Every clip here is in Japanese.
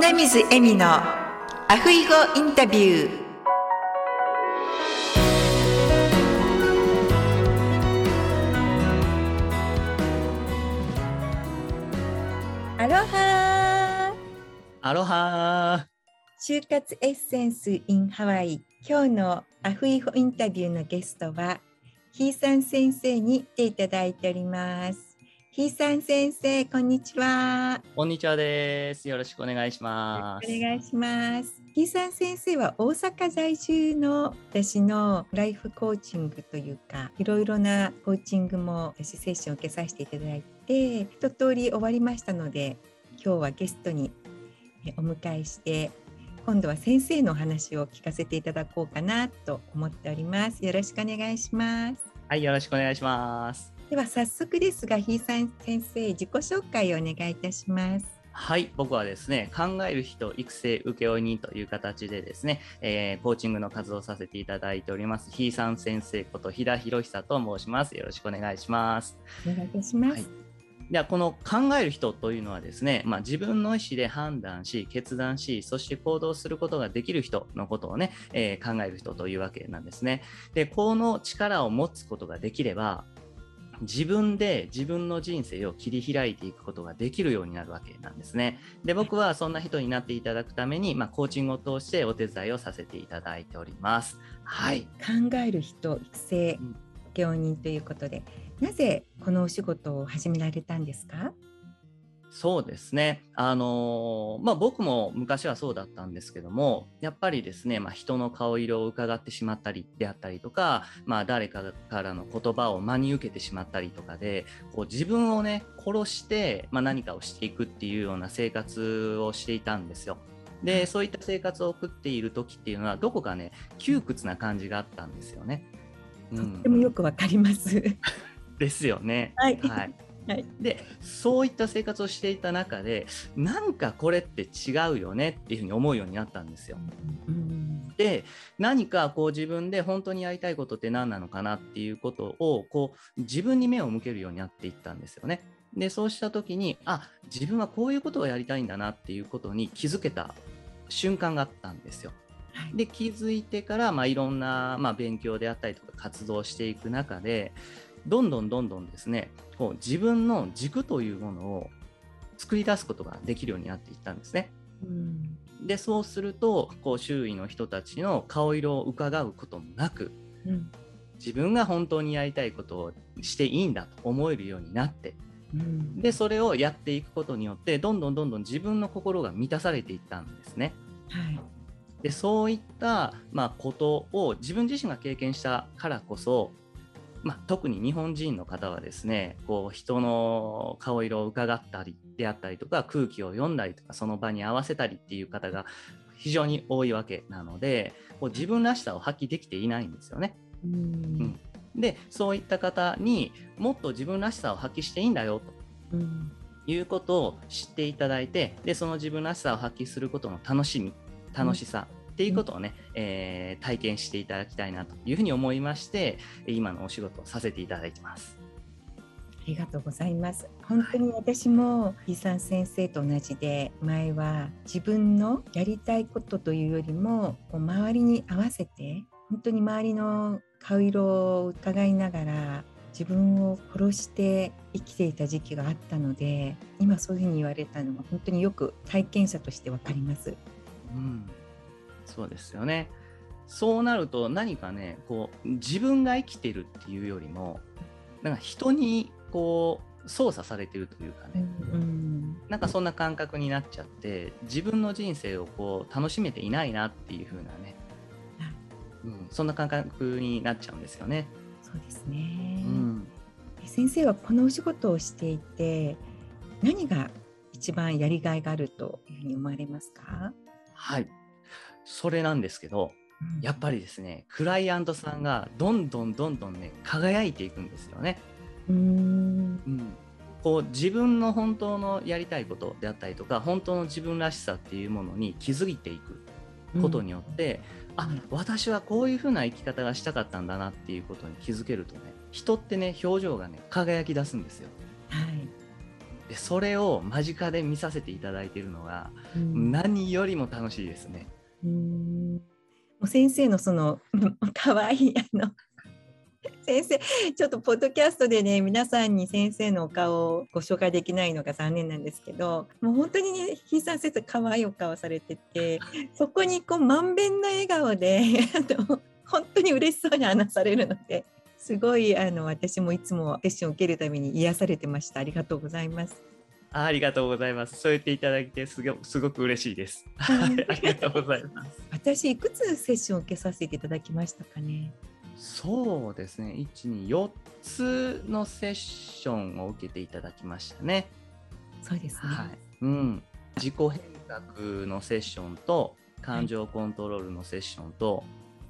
米水恵美のアフイゴインタビュー。アロハアロハ就活エッセンス in ハワイ。今日のアフイゴインタビューのゲストはひいさん先生に来ていただいておりますひいさん先生こんにちはこんにちはです。よろしくお願いします。お願いします。ひいさん先生は大阪在住の私のライフコーチングというかいろいろなコーチングも私セッションを受けさせていただいて一通り終わりましたので今日はゲストにえお迎えして今度は先生のお話を聞かせていただこうかなと思っております。よろしくお願いします。はい、よろしくお願いします。では早速ですがひいさん先生自己紹介をお願いいたします。はい、僕はですね、考える人育成請負人という形でですね、えーコーチングの活動をさせていただいております、ひいさん先生こと飛田博久と申します。よろしくお願いします。お願いいたします。はいではこの考える人というのはですね、まあ、自分の意思で判断し決断しそして行動することができる人のことをね、えー考える人というわけなんですね。でこの力を持つことができれば自分で自分の人生を切り開いていくことができるようになるわけなんですね。で僕はそんな人になっていただくために、まあ、コーチングを通してお手伝いをさせていただいております。はい、考える人育成うん請負人ということで、なぜこのお仕事を始められたんですか？そうですね。あのーまあ僕も昔はそうだったんですけども、やっぱりですね、まあ人の顔色を伺ってしまったりであったりとか、まあ誰かからの言葉を真に受けてしまったりとかで、こう自分をね、殺して、まあ何かをしていくっていうような生活をしていたんですよ。で、そういった生活を送っている時っていうのは、どこかね、窮屈な感じがあったんですよね。うとってもよくわかります。ですよね。はいはいはいでそういった生活をしていた中でなんかこれって違うよねっていうふうに思うようになったんですよ。うんで何かこう自分で本当にやりたいことって何なのかなっていうことをこう自分に目を向けるようになっていったんですよね。でそうした時にあ自分はこういうことをやりたいんだなっていうことに気づけた瞬間があったんですよ。はいで気づいてから、まあ、いろんな、まあ、勉強であったりとか活動をしていく中でどんどんどんどんですねこう自分の軸というものを作り出すことができるようになっていったんですね。うんでそうするとこう周囲の人たちの顔色を伺うこともなくうん自分が本当にやりたいことをしていいんだと思えるようになってうんでそれをやっていくことによってどんどんどんどん自分の心が満たされていったんですね。はいでそういった、まあ、ことを自分自身が経験したからこそ、まあ、特に日本人の方はですねこう人の顔色を伺ったりであったりとか空気を読んだりとかその場に合わせたりっていう方が非常に多いわけなのでこう自分らしさを発揮できていないんですよね。うん。でそういった方にもっと自分らしさを発揮していいんだよと。うん。いうことを知っていただいてでその自分らしさを発揮することの楽しみ楽しさっていうことをね、えー体験していただきたいなというふうに思いまして今のお仕事をさせていただいてます。ありがとうございます。本当に私も伊さん先生と同じで前は自分のやりたいことというよりもこう周りに合わせて本当に周りの顔色を伺いながら自分を殺して生きていた時期があったので今そういうふうに言われたのは本当によく体験者としてわかります。うん、そうですよね。そうなると何かねこう自分が生きてるっていうよりもなんか人にこう操作されてるというかね、うんなんかそんな感覚になっちゃって自分の人生をこう楽しめていないなっていう風なね、うん、そんな感覚になっちゃうんですよね。そうですね、うん、先生はこのお仕事をしていて何が一番やりがいがあるというふうに思われますか、はいそれなんですけどやっぱりですねクライアントさんがどんどんどんどんね輝いていくんですよね。うーんうん、こう自分の本当のやりたいことであったりとか本当の自分らしさっていうものに気づいていくことによって、あうん私はこういうふうな生き方がしたかったんだなっていうことに気づけるとね人ってね表情がね輝き出すんですよ。はいでそれを間近で見させていただいているのが、うん何よりも楽しいですね。もう先生のその 可愛いあの 先生ちょっとポッドキャストでね皆さんに先生のお顔をご紹介できないのが残念なんですけどもう本当にねひいさん先生可愛いお顔されててそこにこうまんべんな笑顔で あの本当に嬉しそうに話されるのですごいあの私もいつもセッションを受けるために癒されてましたありがとうございます。あありがとうございます。そう言っていただいてすごすごく嬉しいです。はい、ありがとうございます。私いくつセッションを受けさせていただきましたかね？そうですね、1、2、4つのセッションを受けていただきましたね。そうですね、はい。うん、自己変革のセッションと感情コントロールのセッションと、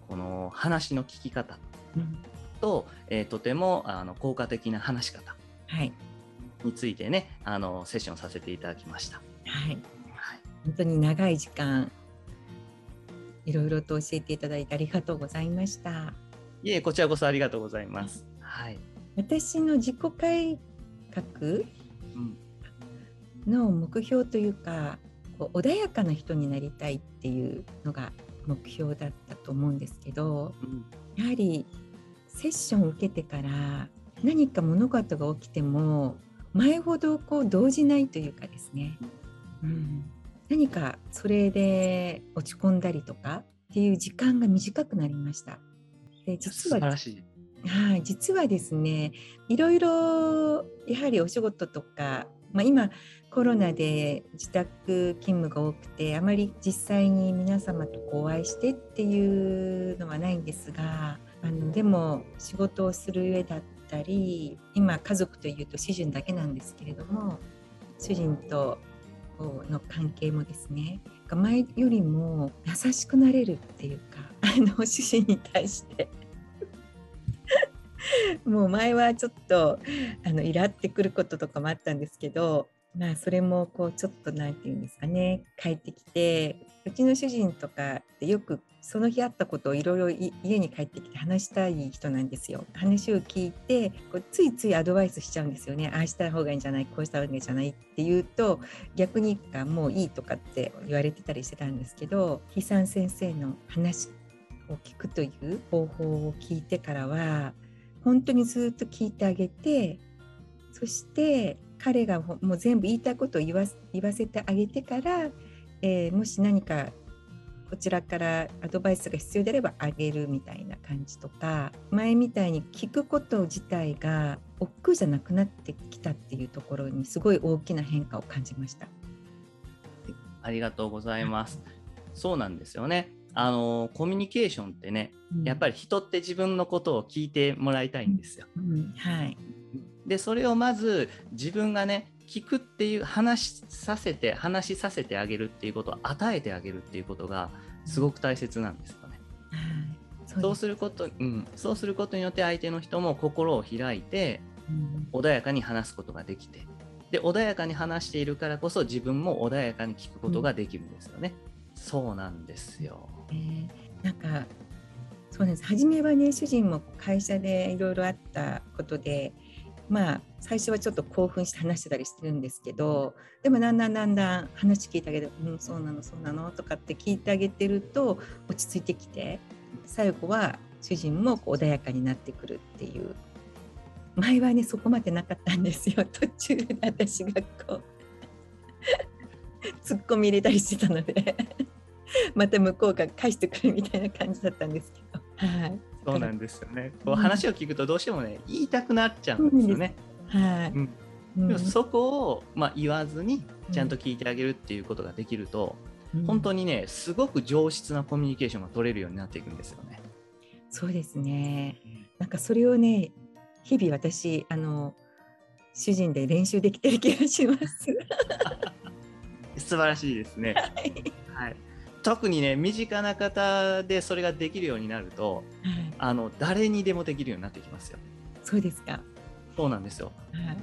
この話の聞き方うん。と、えーとてもあの効果的な話し方。はいについてねあのセッションさせていただきました。はい。はい、本当に長い時間いろいろと教えていただいてありがとうございました。いえこちらこそありがとうございます。はい。私の自己改革うん。の目標というかこう穏やかな人になりたいっていうのが目標だったと思うんですけどうん。やはりセッションを受けてから何か物事が起きても前ほどこう動じないというかですね、うん、何かそれで落ち込んだりとかっていう時間が短くなりました。で実素晴はらしい。はい、実はですねいろいろやはりお仕事とか、まあ、今コロナで自宅勤務が多くてあまり実際に皆様とお会いしてっていうのはないんですがあのでも仕事をする上だったり今家族というと主人だけなんですけれども主人との関係もですね前よりも優しくなれるっていうかあの主人に対して。もう前はちょっとあのイラってくることとかもあったんですけどまあそれもこうちょっと何て言うんですかね帰ってきてうちの主人とかってよくその日あったことをいろいろ家に帰ってきて話したい人なんですよ。話を聞いてこうついついアドバイスしちゃうんですよね。ああした方がいいんじゃないこうした方がいいんじゃないって言うと逆にあもういいとかって言われてたりしてたんですけど悲惨先生の話を聞くという方法を聞いてからは本当にずっと聞いてあげてそして彼がもう全部言いたいことを言わ言わせてあげてから、えーもし何かこちらからアドバイスが必要であればあげるみたいな感じとか前みたいに聞くこと自体が億劫じゃなくなってきたっていうところにすごい大きな変化を感じました。ありがとうございます。そうなんですよね。あのコミュニケーションってね、やっぱり、り人って自分のことを聞いてもらいたいんですよ。うんはいでそれをまず自分がね聞くっていう話しさせて話しさせてあげるっていうことを与えてあげるっていうことがすごく大切なんですよね。はい、そうです。すること、うん、そうすることによって相手の人も心を開いてうん。穏やかに話すことができて。で穏やかに話しているからこそ自分も穏やかに聞くことができるんですよね。そうなんですよ。えーなんかそうです。初めはね主人も会社でいろいろあったことでまあ最初はちょっと興奮して話してたりしてるんですけどでもだんだんだんだん話聞いてあげて「うんそうなのそうなの」とかって聞いてあげてると落ち着いてきて最後は主人もこう穏やかになってくるっていう。前はねそこまでなかったんですよ。途中で私がこう 突っ込み入れたりしてたので。また向こうが返してくるみたいな感じだったんですけど。はい。そうなんですよね。こううん話を聞くとどうしてもね言いたくなっちゃうんですよね。はい、うん。うん。でもそこを、まあ、言わずにちゃんと聞いてあげるっていうことができると、本当ににねすごく上質なコミュニケーションが取れるようになっていくんですよね。そうですね。なんかそれをね日々私あの主人で練習できてる気がします。素晴らしいですね。はい、特にね身近な方でそれができるようになるとはい、あの誰にでもできるようになってきますよ。そうですか。そうなんですよ。はい、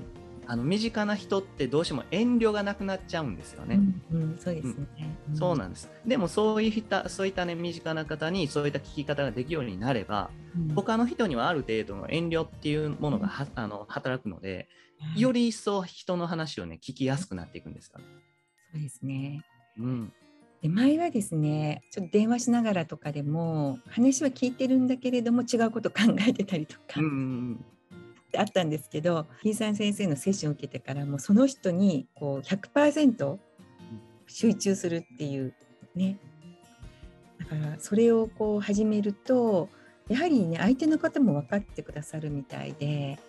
あの身近な人ってどうしても遠慮がなくなっちゃうんですよね。うん、うん、そうですね。そうなんです。でもそういったそういったね身近な方にそういった聞き方ができるようになれば、うん他の人にはある程度の遠慮っていうものがはあの働くので、より一層人の話をね聞きやすくなっていくんですよ、ね。そうですね。うん、で前はですねちょっと電話しながらとかでも話は聞いてるんだけれども違うこと考えてたりとか、うんうんあったんですけどひいさん先生のセッションを受けてからもうその人にこう100%集中するっていうね。だからそれをこう始めるとやはりね相手の方も分かってくださるみたいで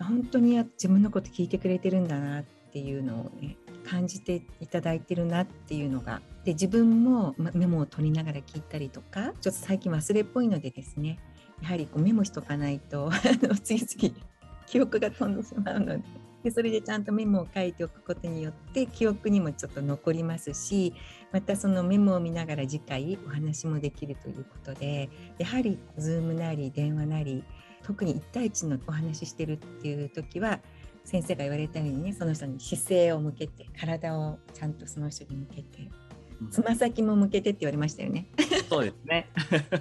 本当に自分のこと聞いてくれてるんだなっていうのをね感じていただいてるなっていうのがで自分もメモを取りながら聞いたりとかちょっと最近忘れっぽいのでですねやはりこうメモしとかないと 次々記憶が飛んでしまうのででそれでちゃんとメモを書いておくことによって記憶にもちょっと残りますしまたそのメモを見ながら次回お話もできるということでやはり Zoom なり電話なり特に1対1のお話ししてるっていう時は先生が言われたようにねその人に姿勢を向けて体をちゃんとその人に向けてつま先も向けてって言われましたよね。そうですね。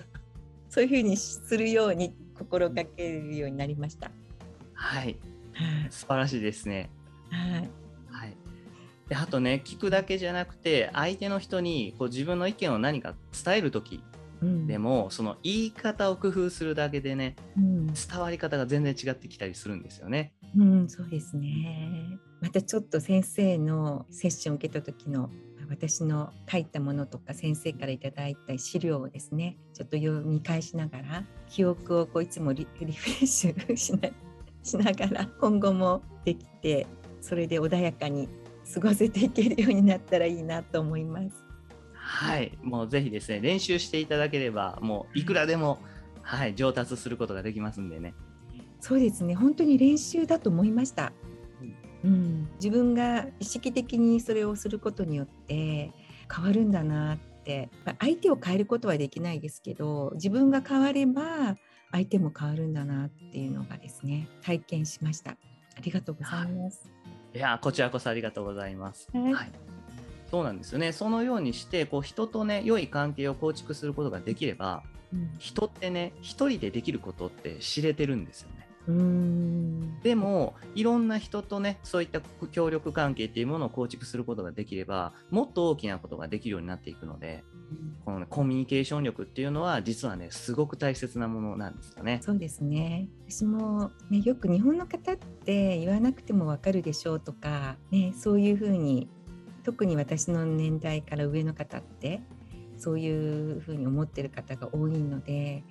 そういうふうにするように心がけるようになりました。はい、素晴らしいですね。はい。はい。であとね聞くだけじゃなくて相手の人にこう自分の意見を何か伝える時うんでも、その言い方を工夫するだけでねうん伝わり方が全然違ってきたりするんですよね。うん、そうですね。またちょっと先生のセッションを受けた時の私の書いたものとか先生からいただいた資料をですねちょっと読み返しながら記憶をこういつもリリフレッシュしな しながら今後もできてそれで穏やかに過ごせていけるようになったらいいなと思います。はい、もうぜひですね練習していただければもういくらでも、はい、上達することができますんでね。そうですね本当に練習だと思いました、うん、自分が意識的にそれをすることによって変わるんだなって。まあ相手を変えることはできないですけど自分が変われば相手も変わるんだなっていうのがですね体験しました。ありがとうございます、い。やこちらこそありがとうございます。はい。そうなんですよね。そのようにしてこう人とね良い関係を構築することができればうん。人ってね一人でできることって知れてるんですよね。うーん。でもいろんな人とねそういった協力関係っていうものを構築することができればもっと大きなことができるようになっていくのでこの、ね、コミュニケーション力っていうのは実はねすごく大切なものなんですよね。そうですね。私も、ね、よく日本の方って言わなくてもわかるでしょうとか、ね、そういうふうに特に私の年代から上の方ってそういうふうに思ってる方が多いので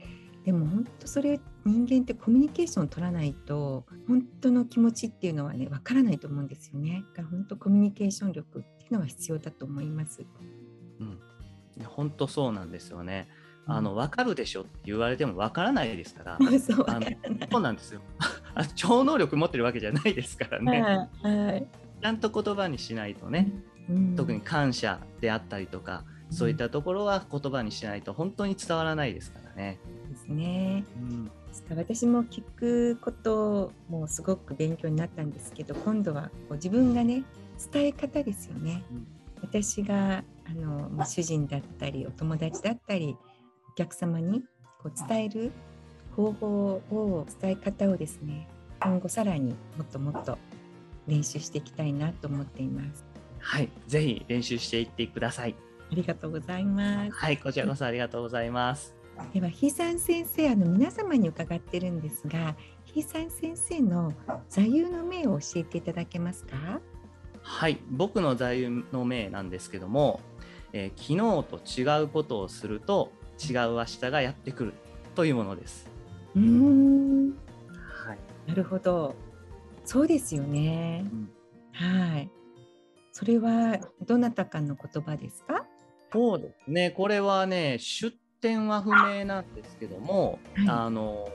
でも本当それ人間ってコミュニケーションを取らないと本当の気持ちっていうのはねわからないと思うんですよね。だから本当コミュニケーション力っていうのは必要だと思います。うん、本当そうなんですよね。あの分かるでしょって言われても分からないですから。う んそうわあのそうなんですよ。あ超能力持ってるわけじゃないですからね。はいはいちゃんと言葉にしないとね、うん特に感謝であったりとか、そういったところは言葉にしないと本当に伝わらないですからね。ね。うん私も聞くこともすごく勉強になったんですけど今度はこう自分がね伝え方ですよね。うん私があのまあ主人だったりお友達だったりお客様にこう伝える方法を伝え方をですね今後さらにもっともっと練習していきたいなと思っています。はい、ぜひ練習していってください。ありがとうございます。はい、こちらこそありがとうございます。ではひいさん先生あの皆様に伺ってるんですがひいさん先生の座右の銘を教えていただけますか？はい、僕の座右の銘なんですけども、えー昨日と違うことをすると違う明日がやってくるというものです。うーん。はい、なるほど。そうですよね、はい。それはどなたかの言葉ですか？そうですね、これはね、出典は不明なんですけども、はいあの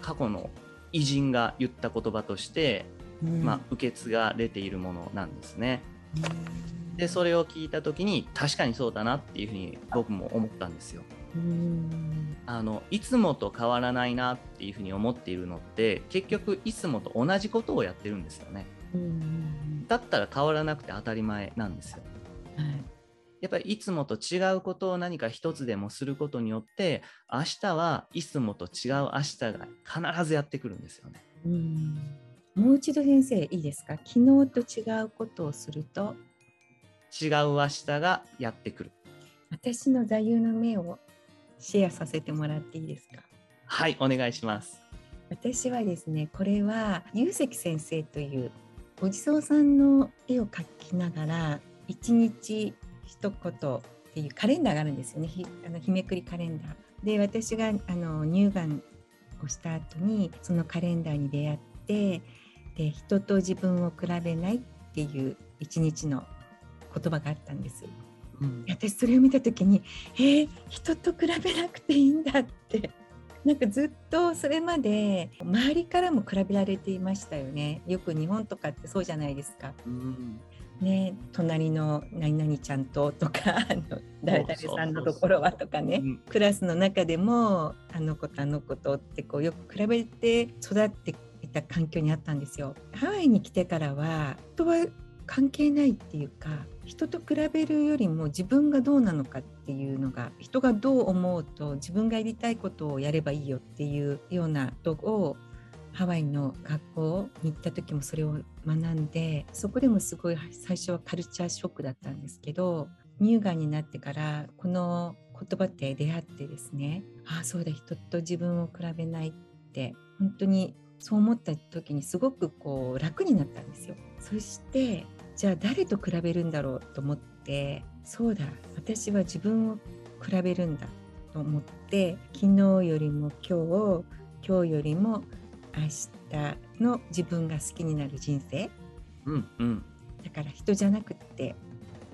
過去の偉人が言った言葉として、まあ、受け継がれているものなんですね。でそれを聞いた時に確かにそうだなっていうふうに僕も思ったんですよ。うーんあのいつもと変わらないなっていうふうに思っているのって結局いつもと同じことをやってるんですよね。うんうんだったら変わらなくて当たり前なんですよ。うんはいやっぱりいつもと違うことを何か一つでもすることによって明日はいつもと違う明日が必ずやってくるんですよね。うん。もう一度先生いいですか？昨日と違うことをすると？違う明日がやってくる。私の座右の銘をシェアさせてもらっていいですか？はいお願いします。私はですねこれはゆ石先生というお地蔵さんの絵を描きながら一日一言っていうカレンダーがあるんですよね。ひあの日めくりカレンダー。で私があの乳がんをした後にそのカレンダーに出会ってで人と自分を比べないっていう一日の言葉があったんです。うん、私それを見た時にえー、人と比べなくていいんだって。なんかずっとそれまで周りからも比べられていましたよね。よく日本とかってそうじゃないですか。うんね、隣の何々ちゃんととか あの誰々さんのところはとかねクラスの中でもあの子とあの子とってこうよく比べて育っていた環境にあったんですよ。ハワイに来てからは人は関係ないっていうか人と比べるよりも自分がどうなのかっていうのが人がどう思うと自分がやりたいことをやればいいよっていうようなことをハワイの学校に行った時もそれを学んでそこでもすごい最初はカルチャーショックだったんですけど乳がんになってからこの言葉って出会ってですねああそうだ人と自分を比べないって本当にそう思った時にすごくこう楽になったんですよ。そしてじゃあ誰と比べるんだろうと思ってそうだ私は自分を比べるんだと思って昨日よりも今日今日よりも明日の自分が好きになる人生、うんうん、だから人じゃなくって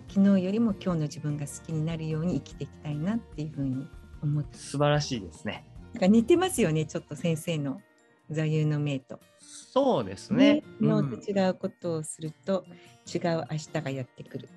昨日よりも今日の自分が好きになるように生きていきたいなっていうふうに思って素晴らしいですねなんか似てますよねちょっと先生の座右の銘と。そうですね。昨日と違うことをすると、違う明日がやってくる。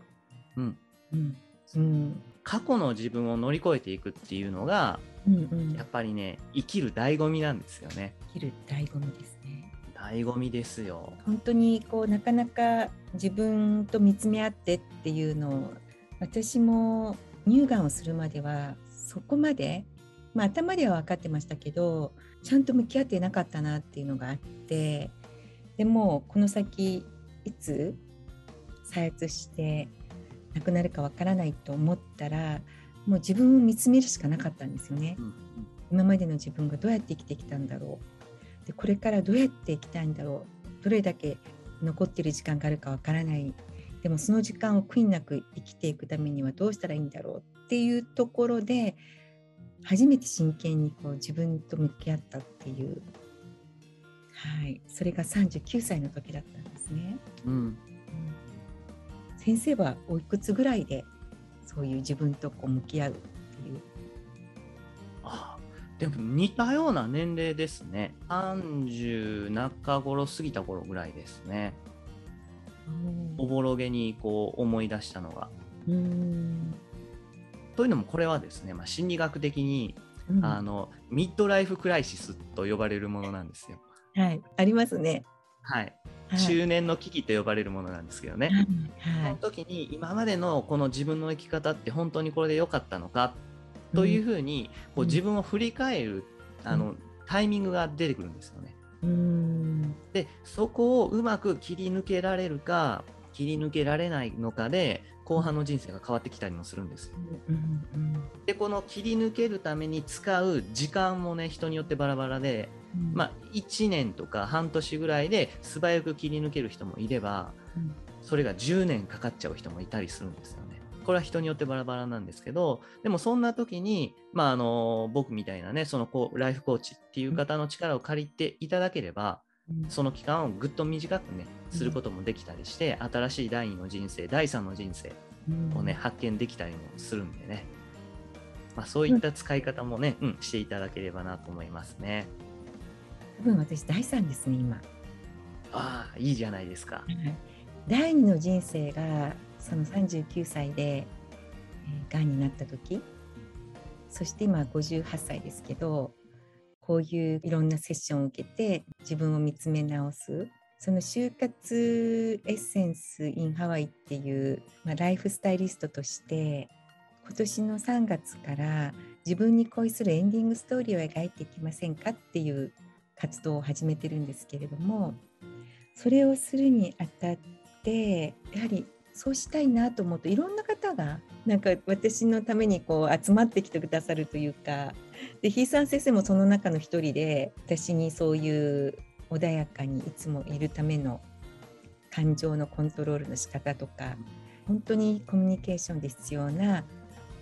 うん。うん。うん、過去の自分を乗り越えていくっていうのが、うんうん、やっぱりね生きる醍醐味なんですよね。生きる醍醐味ですね。醍醐味ですよ。本当にこうなかなか自分と見つめ合ってっていうのを私も乳がんをするまではそこまで、まあ、頭では分かってましたけどちゃんと向き合っていなかったなっていうのがあってでもこの先いつ再発して亡くなるかわからないと思ったらもう自分を見つめるしかなかったんですよね。うん今までの自分がどうやって生きてきたんだろう。でこれからどうやっていきたいんだろう。どれだけ残ってる時間があるかわからない。でもその時間を悔いなく生きていくためにはどうしたらいいんだろう。っていうところで初めて真剣にこう自分と向き合ったっていう、はい、それが39歳の時だったんですね。うん、うん、先生はおいくつぐらいでそういう自分とこう向き合うっていう。あでも似たような年齢ですね。30中頃過ぎた頃ぐらいですね。おぼろげにこう思い出したのが。うん。というのもこれはですね、まあ、心理学的に、うん、あのミッドライフクライシスと呼ばれるものなんですよ。はい、ありますね。はい、中年の危機と呼ばれるものなんですけどね、はい、その時に今までのこの自分の生き方って本当にこれで良かったのかというふうにこう自分を振り返る、うん、あのタイミングが出てくるんですよね。うん。でそこをうまく切り抜けられるか切り抜けられないのかで後半の人生が変わってきたりもするんですよ。うんうん、でこの切り抜けるために使う時間もね人によってバラバラで、うん、まあ、1年とか半年ぐらいで素早く切り抜ける人もいれば、うん、それが10年かかっちゃう人もいたりするんですよね。これは人によってバラバラなんですけどでもそんな時に、まあ、あの僕みたいなねそのこうライフコーチっていう方の力を借りていただければ、その期間をぐっと短くねすることもできたりして、新しい第2の人生第3の人生をね、発見できたりもするんでね、まあ、そういった使い方もね、うん、していただければなと思いますね。多分私第3ですね今。ああいいじゃないですか。第2の人生がその39歳で、えー、がんになった時そして今58歳ですけどこういういろんなセッションを受けて自分を見つめ直す。その就活エッセンス・イン・ハワイっていう、まあ、ライフスタイリストとして今年の3月から自分に恋するエンディングストーリーを描いていきませんかっていう活動を始めてるんですけれどもそれをするにあたってやはりそうしたいなと思うといろんな方がなんか私のためにこう集まってきてくださるというかでひいさん先生もその中の一人で私にそういう穏やかにいつもいるための感情のコントロールの仕方とか本当にコミュニケーションで必要な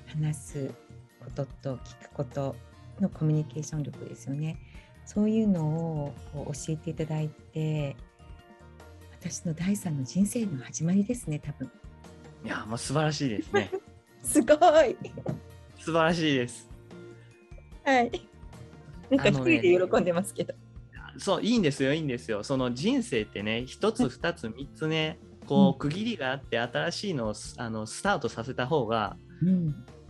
話すことと聞くことのコミュニケーション力ですよね。そういうのを教えていただいて私の第三の人生の始まりですね多分。いやもう素晴らしいですね。すごい。素晴らしいですはい。なんか一人で喜んでますけど、ね、そういいんですよいいんですよ。その人生ってね一つ二つ三つねこう区切りがあって新しいのをあのスタートさせた方が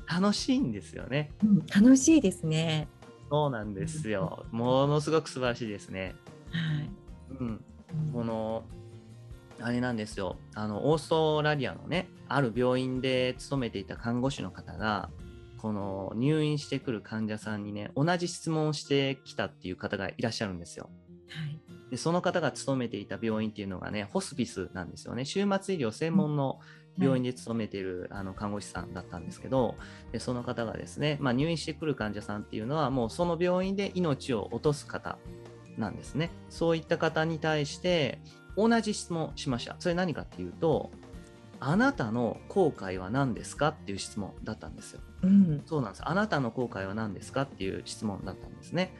楽しいんですよね、うん、楽しいですね。そうなんですよ、ものすごく素晴らしいですね。はい、うん、このあれなんですよ。あのオーストラリアのねある病院で勤めていた看護師の方がこの入院してくる患者さんにね同じ質問をしてきたっていう方がいらっしゃるんですよ。はい、でその方が勤めていた病院っていうのがねホスピスなんですよね。週末医療専門の病院で勤めている、あの看護師さんだったんですけどでその方がですね、まあ、入院してくる患者さんっていうのはもうその病院で命を落とす方なんですね。そういった方に対して同じ質問しました。それ何かっていうと、あなたの後悔は何ですかっていう質問だったんですよ。うん、そうなんです。あなたの後悔は何ですかっていう質問だったんですね。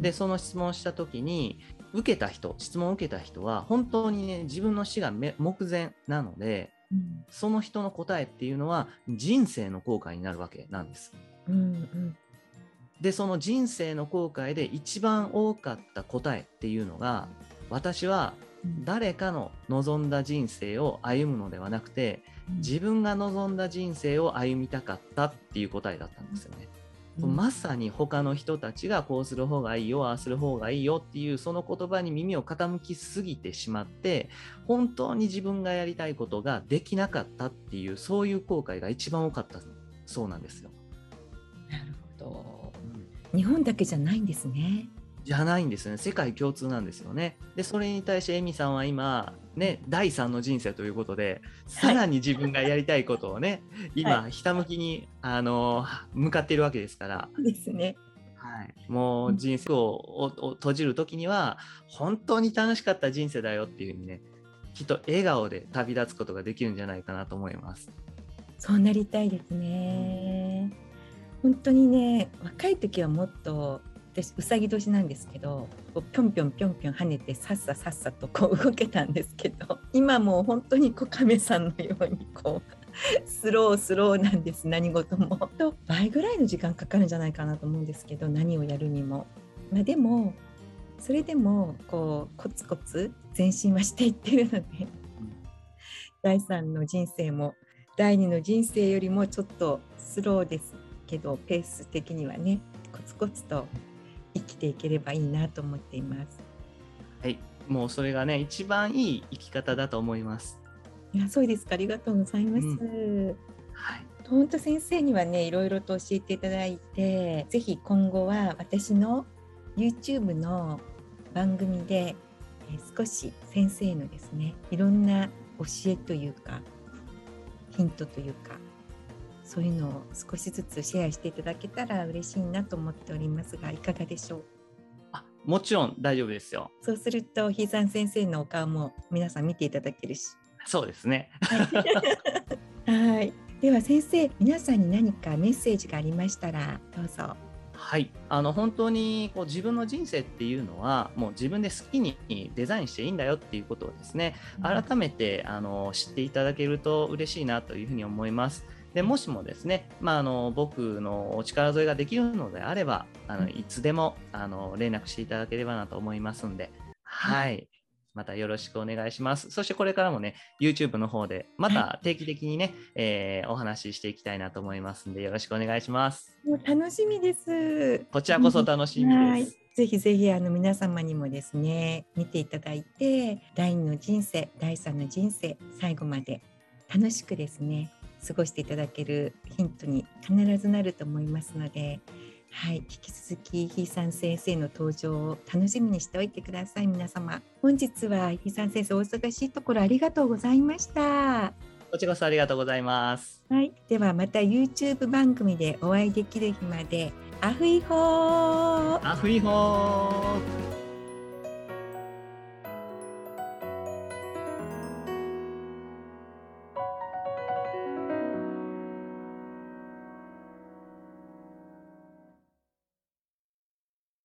で、その質問をした時に、受けた人、質問を受けた人は、本当にね、自分の死が目前なので、うん、その人の答えっていうのは、人生の後悔になるわけなんです。うんうん、で、その人生の後悔で一番多かった答えっていうのが、私は誰かの望んだ人生を歩むのではなくて自分が望んだ人生を歩みたかったっていう答えだったんですよね。うん、まさに他の人たちがこうする方がいいよああする方がいいよっていうその言葉に耳を傾きすぎてしまって本当に自分がやりたいことができなかったっていうそういう後悔が一番多かったそうなんですよ。なるほど、うん、日本だけじゃないんですね。じゃないんですね。世界共通なんですよね。でそれに対してエミさんは今ね第3の人生ということでさらに自分がやりたいことをね、はい、今ひたむきにあの向かっているわけですから。ですね。はい、もう人生を閉じる時には本当に楽しかった人生だよっていうふうにねきっと笑顔で旅立つことができるんじゃないかなと思います。そうなりたいですね。本当にね若い時はもっと私うさぎ年なんですけどこうぴょんぴょんぴょんぴょん跳ねてさっささっさとこう動けたんですけど 今もう本当にこう亀さんのようにこう スロースローなんです何事も。と倍ぐらいの時間かかるんじゃないかなと思うんですけど何をやるにも。まあ、でもそれでもこうコツコツ前進はしていってるので第3の人生も第2の人生よりもちょっとスローですけどペース的にはねコツコツと生きていければいいなと思っています。はい、もうそれがね一番いい生き方だと思います。いやそうですかありがとうございます。うん、はい。本当先生にはねいろいろと教えていただいてぜひ今後は私の YouTube の番組で少し先生のですねいろんな教えというかヒントというかそういうのを少しずつシェアしていただけたら嬉しいなと思っておりますがいかがでしょう？あもちろん大丈夫ですよ。そうするとひいさん先生のお顔も皆さん見ていただけるし。そうですね。はい。では先生皆さんに何かメッセージがありましたらどうぞ。はい。あの本当にこう自分の人生っていうのはもう自分で好きにデザインしていいんだよっていうことをですね改めてあの知っていただけると嬉しいなというふうに思います。でもしもですね、まあ、あの僕のお力添えができるのであればあのいつでもあの連絡していただければなと思いますんで、はい、またよろしくお願いします。そしてこれからもね、YouTube の方でまた定期的にね、はい、えー、お話ししていきたいなと思いますんで、よろしくお願いします。もう楽しみです。こちらこそ楽しみです。ぜひぜひあの皆様にもですね、見ていただいて、第2の人生、第3の人生、最後まで楽しくですね、過ごしていただけるヒントに必ずなると思いますので、はい、引き続きひいさん先生の登場を楽しみにしておいてください。皆様本日はひいさん先生お忙しいところありがとうございました。こちらこそありがとうございます。はいではまた YouTube 番組でお会いできる日までアフイホー。アフイホー